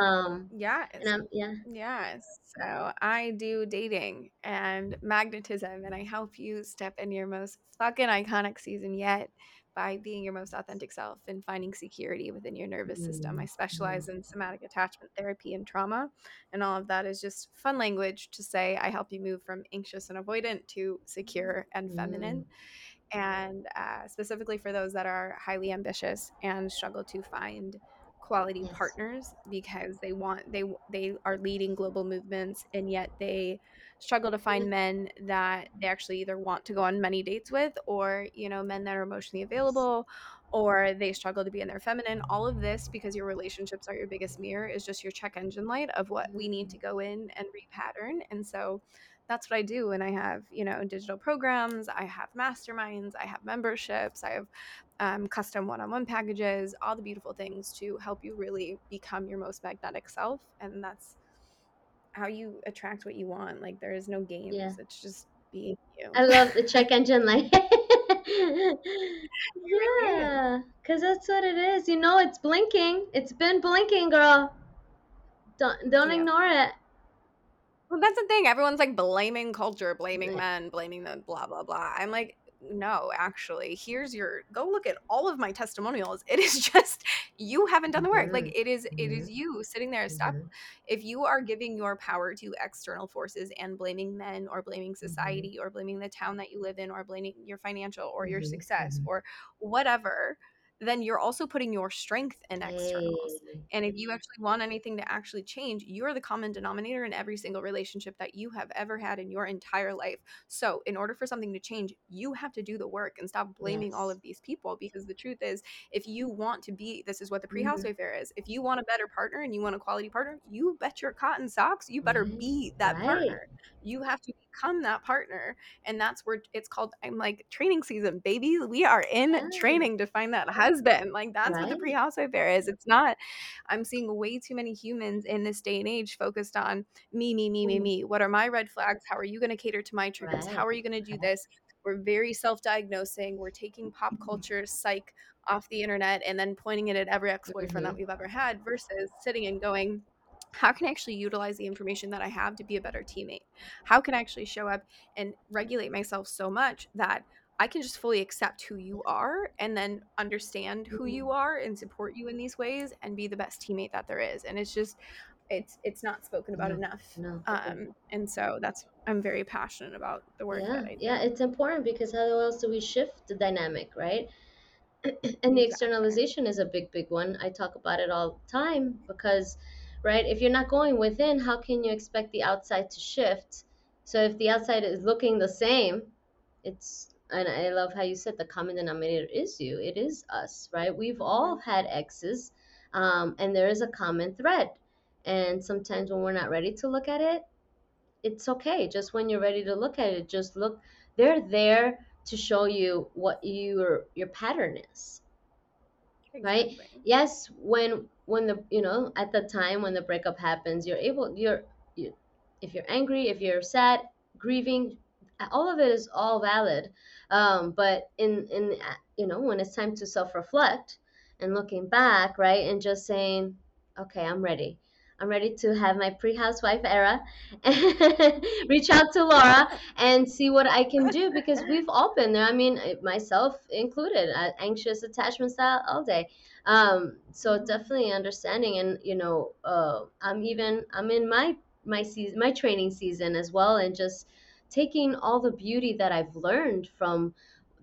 Um yeah yeah. Yes. So i do dating and magnetism and i help you step in your most fucking iconic season yet by being your most authentic self and finding security within your nervous system. I specialize in somatic attachment therapy and trauma, and all of that is just fun language to say I help you move from anxious and avoidant to secure and feminine. And uh, specifically for those that are highly ambitious and struggle to find quality yes. partners because they want they they are leading global movements and yet they struggle to find men that they actually either want to go on many dates with or you know men that are emotionally available or they struggle to be in their feminine all of this because your relationships are your biggest mirror is just your check engine light of what we need to go in and repattern and so that's what I do. And I have, you know, digital programs, I have masterminds, I have memberships, I have um, custom one on one packages, all the beautiful things to help you really become your most magnetic self. And that's how you attract what you want. Like, there is no games, yeah. it's just being you. I love the check engine light. yeah, because that's what it is. You know, it's blinking. It's been blinking, girl. Don't don't yeah. ignore it. Well, that's the thing. Everyone's like blaming culture, blaming men, blaming the blah blah blah. I'm like, no, actually, here's your go look at all of my testimonials. It is just you haven't done the work. Like mm-hmm, it is, it is mm-hmm, you sitting there. Stop. Mm-hmm. If you are giving your power to external forces and blaming men or blaming society or blaming the town that you live in or blaming your financial or your success or whatever, then you're also putting your strength in externals. Hey. And if you actually want anything to actually change, you're the common denominator in every single relationship that you have ever had in your entire life. So, in order for something to change, you have to do the work and stop blaming yes. all of these people because the truth is, if you want to be, this is what the pre housewife mm-hmm. is. If you want a better partner and you want a quality partner, you bet your cotton socks, you better be that right. partner. You have to become that partner. And that's where it's called, I'm like, training season, baby. We are in training to find that husband. Like, that's right. what the pre housewife fair is. It's not, I'm seeing way too many humans in this day and age focused on me, me, me, me, mm. me. What are my red flags? How are you going to cater to my triggers? Right. How are you going to do this? We're very self diagnosing. We're taking pop mm-hmm. culture psych off the internet and then pointing it at every ex boyfriend mm-hmm. that we've ever had versus sitting and going, how can I actually utilize the information that I have to be a better teammate? How can I actually show up and regulate myself so much that I can just fully accept who you are and then understand who you mm-hmm. are and support you in these ways and be the best teammate that there is. And it's just it's it's not spoken about no, enough. No. Um and so that's I'm very passionate about the work yeah, that I do. Yeah, it's important because how else do we shift the dynamic, right? and the externalization is a big, big one. I talk about it all the time because right? If you're not going within, how can you expect the outside to shift? So if the outside is looking the same, it's and I love how you said the common denominator is you. It is us, right? We've all had exes, um, and there is a common thread. And sometimes when we're not ready to look at it, it's okay. Just when you're ready to look at it, just look. They're there to show you what your your pattern is, exactly. right? Yes, when when the you know at the time when the breakup happens you're able you're you, if you're angry if you're sad grieving all of it is all valid um, but in in you know when it's time to self-reflect and looking back right and just saying okay i'm ready i'm ready to have my pre-housewife era reach out to laura and see what i can do because we've all been there. I mean myself included uh, anxious attachment style all day. Um, so definitely understanding and you know uh, i'm even i'm in my my season my training season as well and just taking all the beauty that i've learned from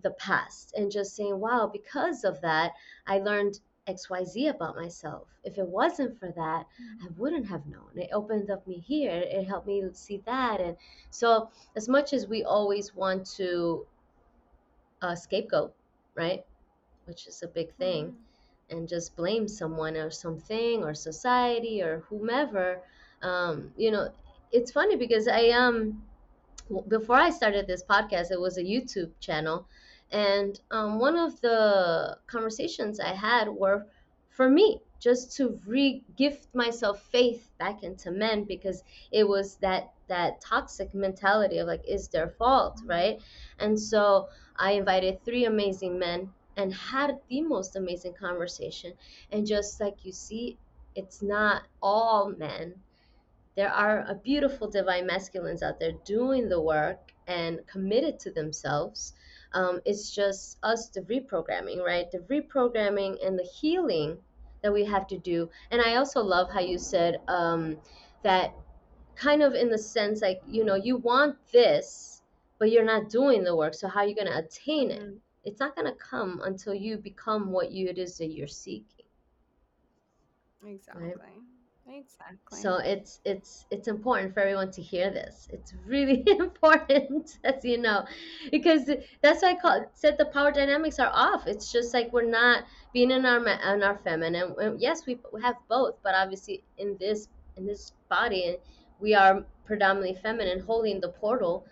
the past and just saying wow because of that i learned xyz about myself. If it wasn't for that i mm-hmm. wouldn't have known. It opened up me here. It helped me see that. And so as much as we always want to uh, scapegoat right which is a big thing mm-hmm. and just blame someone or something or society or whomever um, you know it's funny because i um before i started this podcast it was a youtube channel and um, one of the conversations i had were for me just to re-gift myself faith back into men because it was that that toxic mentality of like is their fault right and so i invited three amazing men and had the most amazing conversation. And just like you see, it's not all men. There are a beautiful divine masculines out there doing the work and committed to themselves. Um, it's just us, the reprogramming, right? The reprogramming and the healing that we have to do. And I also love how you said um, that kind of in the sense like, you know, you want this, but you're not doing the work. So how are you going to attain it? Mm it's not going to come until you become what you, it is that you're seeking Exactly. Right? Exactly. So it's it's it's important for everyone to hear this. It's really important, as you know, because that's why I call said the power dynamics are off. It's just like we're not being in our in our feminine. Yes, we have both, but obviously in this in this body, we are predominantly feminine, holding the portal.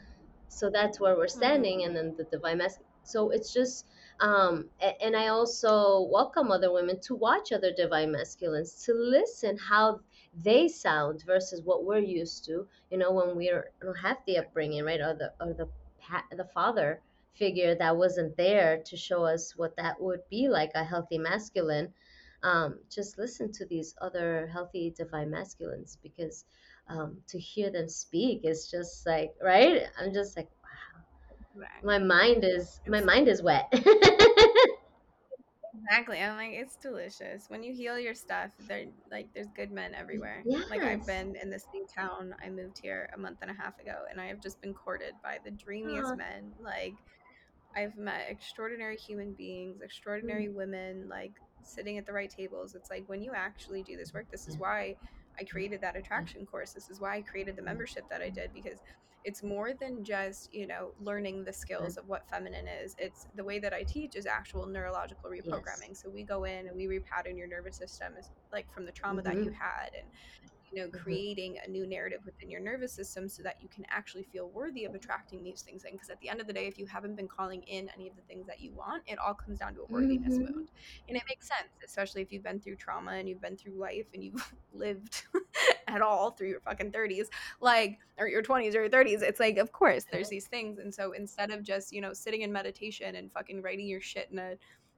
So that's where we're standing, mm-hmm. and then the divine masculine. So it's just um, and I also welcome other women to watch other divine masculines, to listen how they sound versus what we're used to. You know, when we don't have the upbringing, right, or the or the the father figure that wasn't there to show us what that would be like a healthy masculine. Um, just listen to these other healthy divine masculines because um, to hear them speak is just like right. I'm just like my mind is my mind is wet. exactly. I'm like, it's delicious. When you heal your stuff, there like there's good men everywhere. Yes. Like I've been in this new town. I moved here a month and a half ago and I have just been courted by the dreamiest uh-huh. men. Like I've met extraordinary human beings, extraordinary mm-hmm. women, like sitting at the right tables. It's like when you actually do this work, this is why I created that attraction course. This is why I created the membership that I did because it's more than just you know learning the skills of what feminine is it's the way that i teach is actual neurological reprogramming yes. so we go in and we repattern your nervous system is like from the trauma mm-hmm. that you mm-hmm. had and you know mm-hmm. creating a new narrative within your nervous system so that you can actually feel worthy of attracting these things in because at the end of the day if you haven't been calling in any of the things that you want it all comes down to a worthiness mm-hmm. wound and it makes sense especially if you've been through trauma and you've been through life and you've lived at all through your fucking 30s like or your 20s or your 30s it's like of course there's these things and so instead of just you know sitting in meditation and fucking writing your shit in a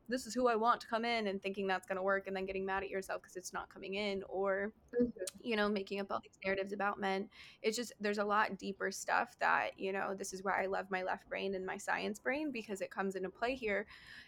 this is who I want to come in and thinking that's going to work and then getting mad at yourself because it's not coming in or mm-hmm. you know making up all these narratives about men it's just there's a lot deeper stuff that you know this is why I love my left brain and my science brain because it comes into play here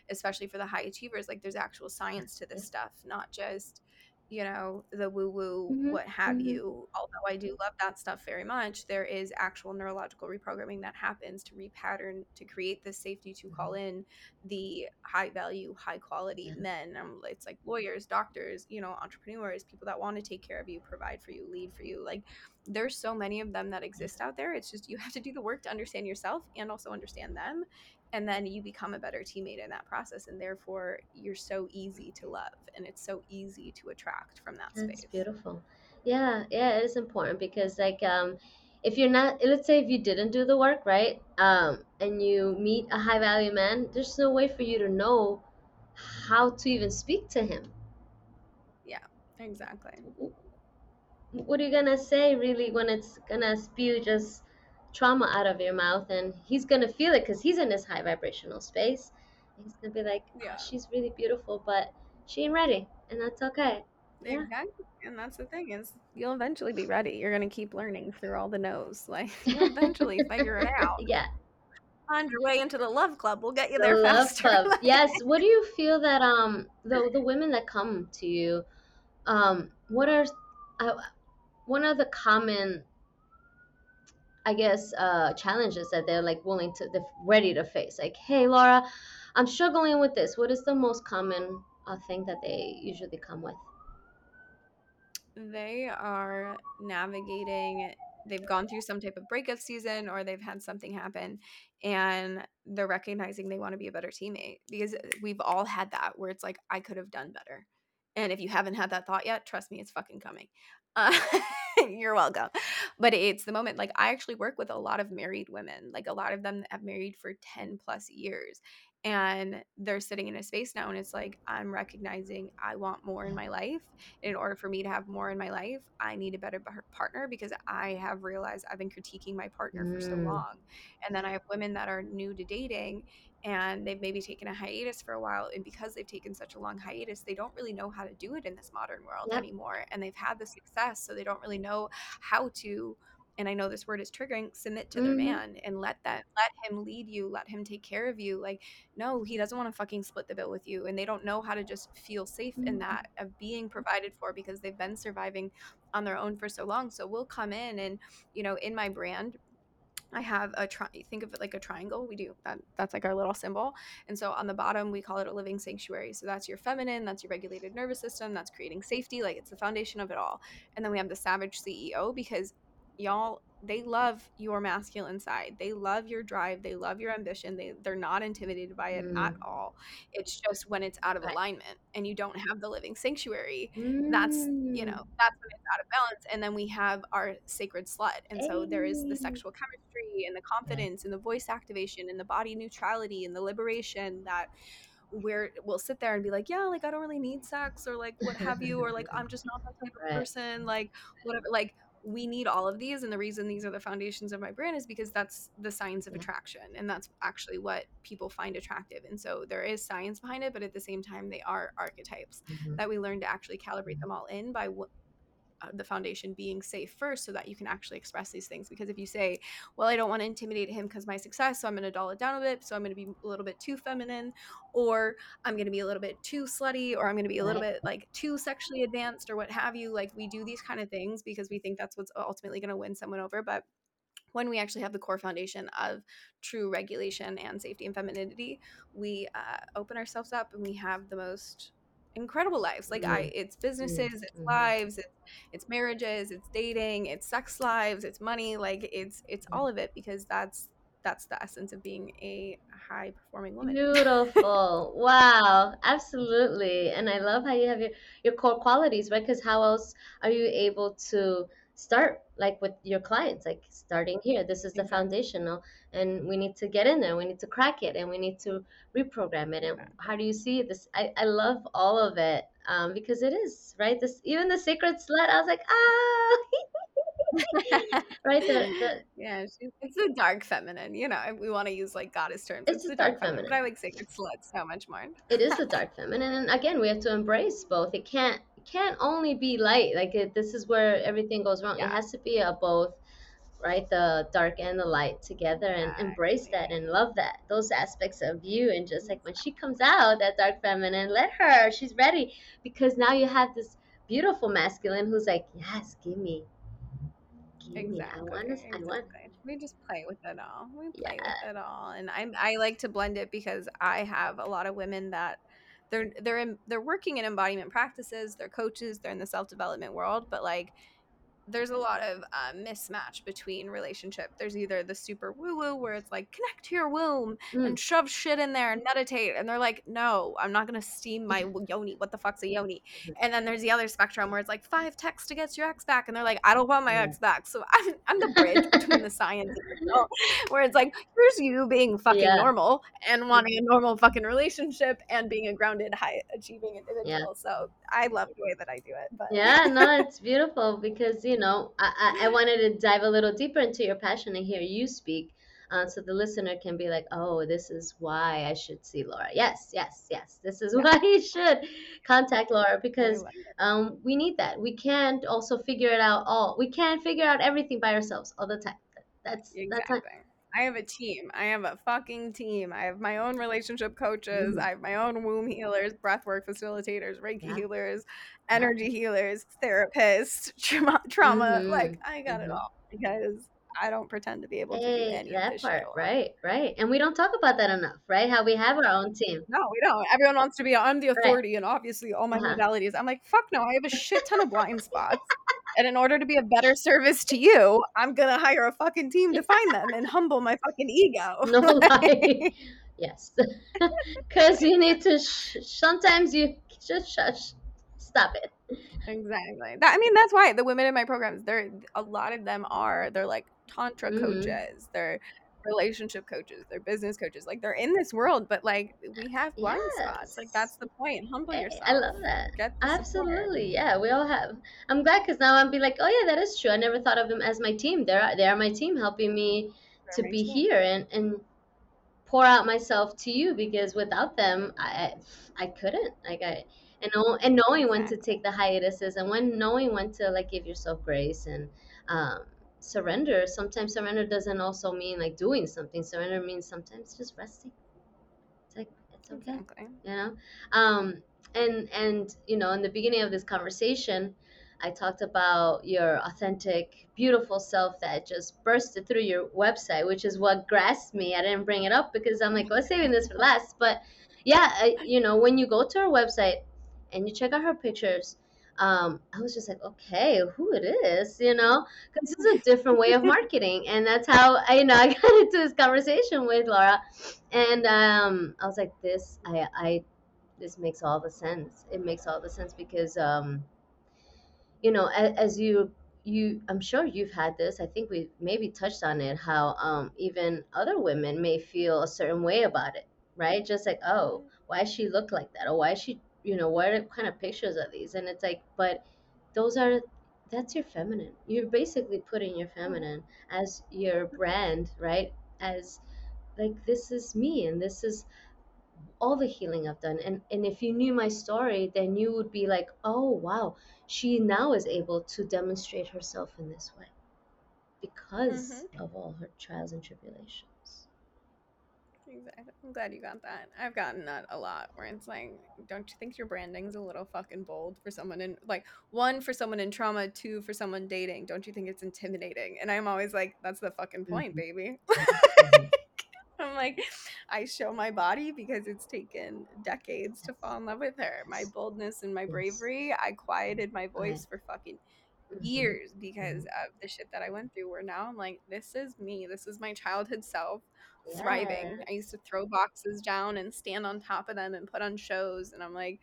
especially for the high achievers like there's actual science to this stuff not just you know, the woo woo, mm-hmm. what have mm-hmm. you. Although I do love that stuff very much, there is actual neurological reprogramming that happens to repattern, to create this safety to call mm-hmm. in the high value, high quality men. Um, it's like lawyers, doctors, you know, entrepreneurs, people that want to take care of you, provide for you, lead for you. Like there's so many of them that exist out there. It's just you have to do the work to understand yourself and also understand them and then you become a better teammate in that process and therefore you're so easy to love and it's so easy to attract from that That's space. beautiful. Yeah yeah it is important because like um if you're not let's say if you didn't do the work right um and you meet a high value man there's no way for you to know how to even speak to him. Yeah exactly. What are you gonna say really when it's gonna spew just trauma out of your mouth and he's gonna feel it because he's in this high vibrational space he's gonna be like oh, yeah. she's really beautiful but she ain't ready and that's okay yeah. Exactly. And that's the thing is you'll eventually be ready. You're gonna keep learning through all the no's. Like you'll eventually figure it out. Yeah. Find your way into the love club. We'll get you the there love faster. Club. yes. What do you feel that um the the women that come to you, um, what are uh, one of the common I guess, uh, challenges that they're like willing to, they're ready to face. Like, hey, Laura, I'm struggling with this. What is the most common uh, thing that they usually come with? They are navigating, they've gone through some type of breakup season or they've had something happen and they're recognizing they want to be a better teammate because we've all had that where it's like, I could have done better. And if you haven't had that thought yet, trust me, it's fucking coming. Uh, you're welcome. But it's the moment, like, I actually work with a lot of married women, like, a lot of them have married for 10 plus years. And they're sitting in a space now, and it's like, I'm recognizing I want more in my life. In order for me to have more in my life, I need a better partner because I have realized I've been critiquing my partner mm. for so mm. long. And then I have women that are new to dating and they've maybe taken a hiatus for a while and because they've taken such a long hiatus they don't really know how to do it in this modern world yep. anymore and they've had the success so they don't really know how to and I know this word is triggering, submit to mm-hmm. their man and let that let him lead you, let him take care of you. Like, no, he doesn't want to fucking split the bill with you. And they don't know how to just feel safe mm-hmm. in that of being provided for because they've been surviving on their own for so long. So we'll come in and, you know, in my brand, I have a tri- think of it like a triangle. We do that. That's like our little symbol. And so on the bottom, we call it a living sanctuary. So that's your feminine, that's your regulated nervous system, that's creating safety. Like it's the foundation of it all. And then we have the savage CEO because y'all they love your masculine side. They love your drive. They love your ambition. They they're not intimidated by it mm. at all. It's just when it's out of alignment and you don't have the living sanctuary, mm. that's you know that's when it's out of balance. And then we have our sacred slut, and so there is the sexual chemistry and the confidence and the voice activation and the body neutrality and the liberation that where we'll sit there and be like, yeah, like I don't really need sex or like what have you, or like I'm just not that type of person, like whatever, like we need all of these and the reason these are the foundations of my brand is because that's the science of attraction and that's actually what people find attractive and so there is science behind it but at the same time they are archetypes mm-hmm. that we learn to actually calibrate them all in by the foundation being safe first so that you can actually express these things. Because if you say well i don't want to intimidate him because my success so i'm going to dull it down a bit so i'm going to be a little bit too feminine or i'm going to be a little bit too slutty or i'm going to be a little bit like too sexually advanced or what have you like we do these kind of things because we think that's what's ultimately going to win someone over. But when we actually have the core foundation of true regulation and safety and femininity, we uh, open ourselves up and we have the most incredible lives. Like I it's businesses, it's mm-hmm. lives, it's it's marriages, it's dating, it's sex lives, it's money, like it's it's mm. all of it because that's that's the essence of being a high performing woman. Beautiful. wow. Absolutely. And I love how you have your, your core qualities, right? Because how else are you able to start like with your clients like starting here this is the mm-hmm. foundational and we need to get in there we need to crack it and we need to reprogram it and how do you see this i, I love all of it um, because it is right this even the sacred slut i was like ah right the, the, yeah it's the dark feminine you know we want to use like goddess terms it's, it's the dark, dark feminine. feminine but i like sacred slut so much more it is the dark feminine and again we have to embrace both it can't can't only be light. Like it, this is where everything goes wrong. Yeah. It has to be a both, right? The dark and the light together, and embrace that and love that those aspects of you. And just like when she comes out, that dark feminine, let her. She's ready because now you have this beautiful masculine who's like, yes, give me, give exactly, me. I want, exactly. I want. We just play with it all. We play yeah. with it all, and I I like to blend it because I have a lot of women that they're they're in, they're working in embodiment practices they're coaches they're in the self-development world but like there's a lot of uh, mismatch between relationship. There's either the super woo woo where it's like connect to your womb mm. and shove shit in there and meditate, and they're like, no, I'm not gonna steam my yoni. What the fuck's a yoni? And then there's the other spectrum where it's like five texts to get your ex back, and they're like, I don't want my ex back. So I'm I'm the bridge between the science and the where it's like here's you being fucking yeah. normal and wanting a normal fucking relationship and being a grounded, high achieving individual. Yeah. So I love the way that I do it. But yeah, no, it's beautiful because you know, I, I wanted to dive a little deeper into your passion and hear you speak. Uh, so the listener can be like, oh, this is why I should see Laura. Yes, yes, yes. This is why you should contact Laura because um, we need that. We can't also figure it out all. We can't figure out everything by ourselves all the time. That's exactly. that's not, I have a team. I have a fucking team. I have my own relationship coaches. Mm. I have my own womb healers, breathwork facilitators, Reiki yeah. healers, energy yeah. healers, therapists, trauma. trauma. Mm-hmm. Like I got mm-hmm. it all because I don't pretend to be able to do any that of this part, right? Right, and we don't talk about that enough, right? How we have our own team. No, we don't. Everyone wants to be. I'm the authority, right. and obviously all my uh-huh. modalities. I'm like, fuck no. I have a shit ton of blind spots. And in order to be a better service to you, I'm gonna hire a fucking team to find them and humble my fucking ego. No lie. yes, because you need to. Sh- sometimes you just shush. Stop it. Exactly. That, I mean, that's why the women in my programs, they're a lot of them are they're like tantra mm-hmm. coaches. They're relationship coaches, they're business coaches. Like they're in this world, but like we have blind yes. spots. Like that's the point. Humble yourself. I love that. Absolutely. Yeah, we all have. I'm glad because now I'm be like, oh yeah, that is true. I never thought of them as my team. They're they are my team, helping me they're to be team. here and and pour out myself to you because without them, I I couldn't. Like I and know, and knowing when to take the hiatuses and when knowing when to like give yourself grace and um surrender sometimes surrender doesn't also mean like doing something surrender means sometimes just resting it's like it's okay exactly. you know um and and you know in the beginning of this conversation I talked about your authentic, beautiful self that just bursted through your website, which is what grasped me. I didn't bring it up because I'm like, let's saving this for last. But yeah, I, you know, when you go to her website and you check out her pictures, um, I was just like, okay, who it is, you know, because this is a different way of marketing, and that's how I, you know, I got into this conversation with Laura, and um, I was like, this, I, I, this makes all the sense. It makes all the sense because, um, you know, as, as you, you, I'm sure you've had this. I think we maybe touched on it. How um, even other women may feel a certain way about it, right? Just like, oh, why she look like that, or why she you know what kind of pictures are these? And it's like but those are that's your feminine. You're basically putting your feminine as your brand right? As like this is me and this is all the healing i've done. And and if you knew my story then you would be like oh wow. She now is able to demonstrate herself in this way because mm-hmm. of all her trials and tribulations Exactly. I'm glad you got that. I've gotten that a lot where it's like, don't you think your branding's a little fucking bold for someone in like one for someone in trauma, two for someone dating? Don't you think it's intimidating? And I'm always like, that's the fucking point, mm-hmm. baby. Mm-hmm. I'm like, I show my body because it's taken decades to fall in love with her. My boldness and my bravery, I quieted my voice for fucking. Years because of the shit that I went through. Where now I'm like, this is me. This is my childhood self thriving. Yeah. I used to throw boxes down and stand on top of them and put on shows. And I'm like,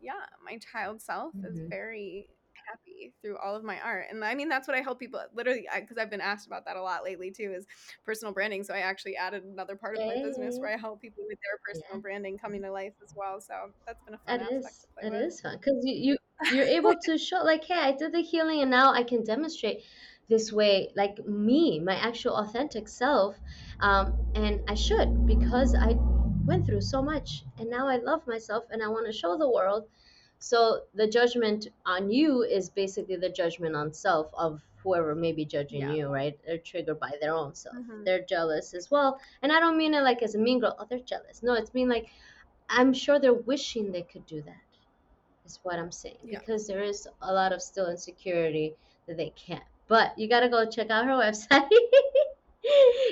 yeah, my child self mm-hmm. is very happy through all of my art. And I mean, that's what I help people literally, because I've been asked about that a lot lately too, is personal branding. So I actually added another part of my business where I help people with their personal yeah. branding coming to life as well. So that's been a fun it aspect. Is, it with. is fun because you, you, you're able to show like, hey, I did the healing and now I can demonstrate this way, like me, my actual authentic self. Um, and I should because I went through so much and now I love myself and I want to show the world. So the judgment on you is basically the judgment on self of whoever may be judging yeah. you, right? They're triggered by their own self. Mm-hmm. They're jealous as well. And I don't mean it like as a mean girl, oh, they're jealous. No, it's mean like I'm sure they're wishing they could do that, is what I'm saying. Yeah. Because there is a lot of still insecurity that they can't. But you gotta go check out her website.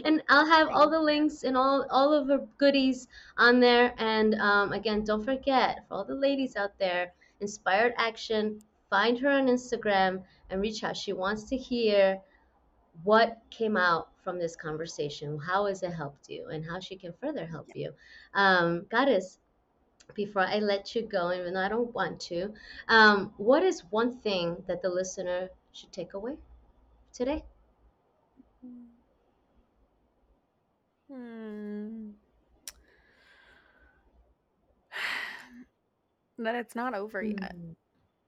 and I'll have all the links and all all of her goodies on there. And um, again, don't forget for all the ladies out there, inspired action. Find her on Instagram and reach out. She wants to hear what came out from this conversation. How has it helped you, and how she can further help you. Um, Goddess, before I let you go, even though I don't want to, um, what is one thing that the listener should take away? today? Hmm. that it's not over yet. Mm.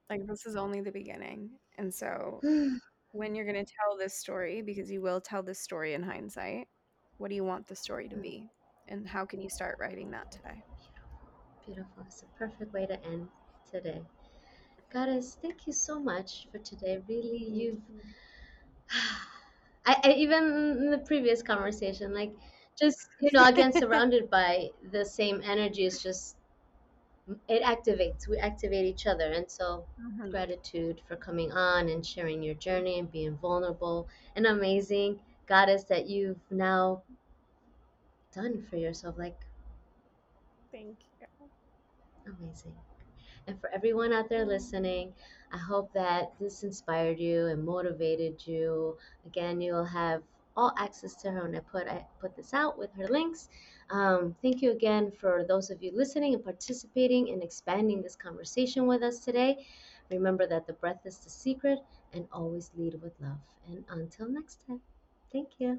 Like this is only the beginning. And so when you're going to tell this story because you will tell this story in hindsight, what do you want the story to be? And how can you start writing that today? Beautiful. It's a perfect way to end today. Goddess, thank you so much for today. Really, you've I, I, even in the previous conversation, like just you know, again surrounded by the same energy is just it activates. We activate each other, and so mm-hmm. gratitude for coming on and sharing your journey and being vulnerable and amazing goddess that you've now done for yourself. Like, thank you. Amazing. And for everyone out there listening, I hope that this inspired you and motivated you. Again, you'll have all access to her when I put I put this out with her links. Um, thank you again for those of you listening and participating and expanding this conversation with us today. Remember that the breath is the secret and always lead with love. And until next time, thank you.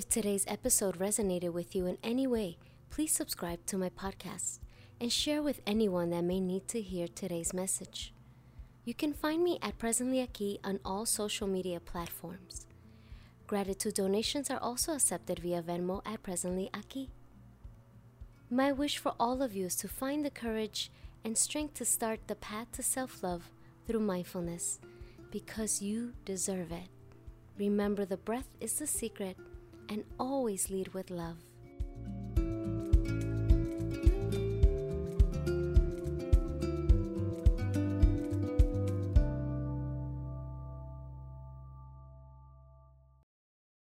If today's episode resonated with you in any way, please subscribe to my podcast and share with anyone that may need to hear today's message. You can find me at Presently Aqui on all social media platforms. Gratitude donations are also accepted via Venmo at Presently Aqui. My wish for all of you is to find the courage and strength to start the path to self love through mindfulness because you deserve it. Remember, the breath is the secret, and always lead with love.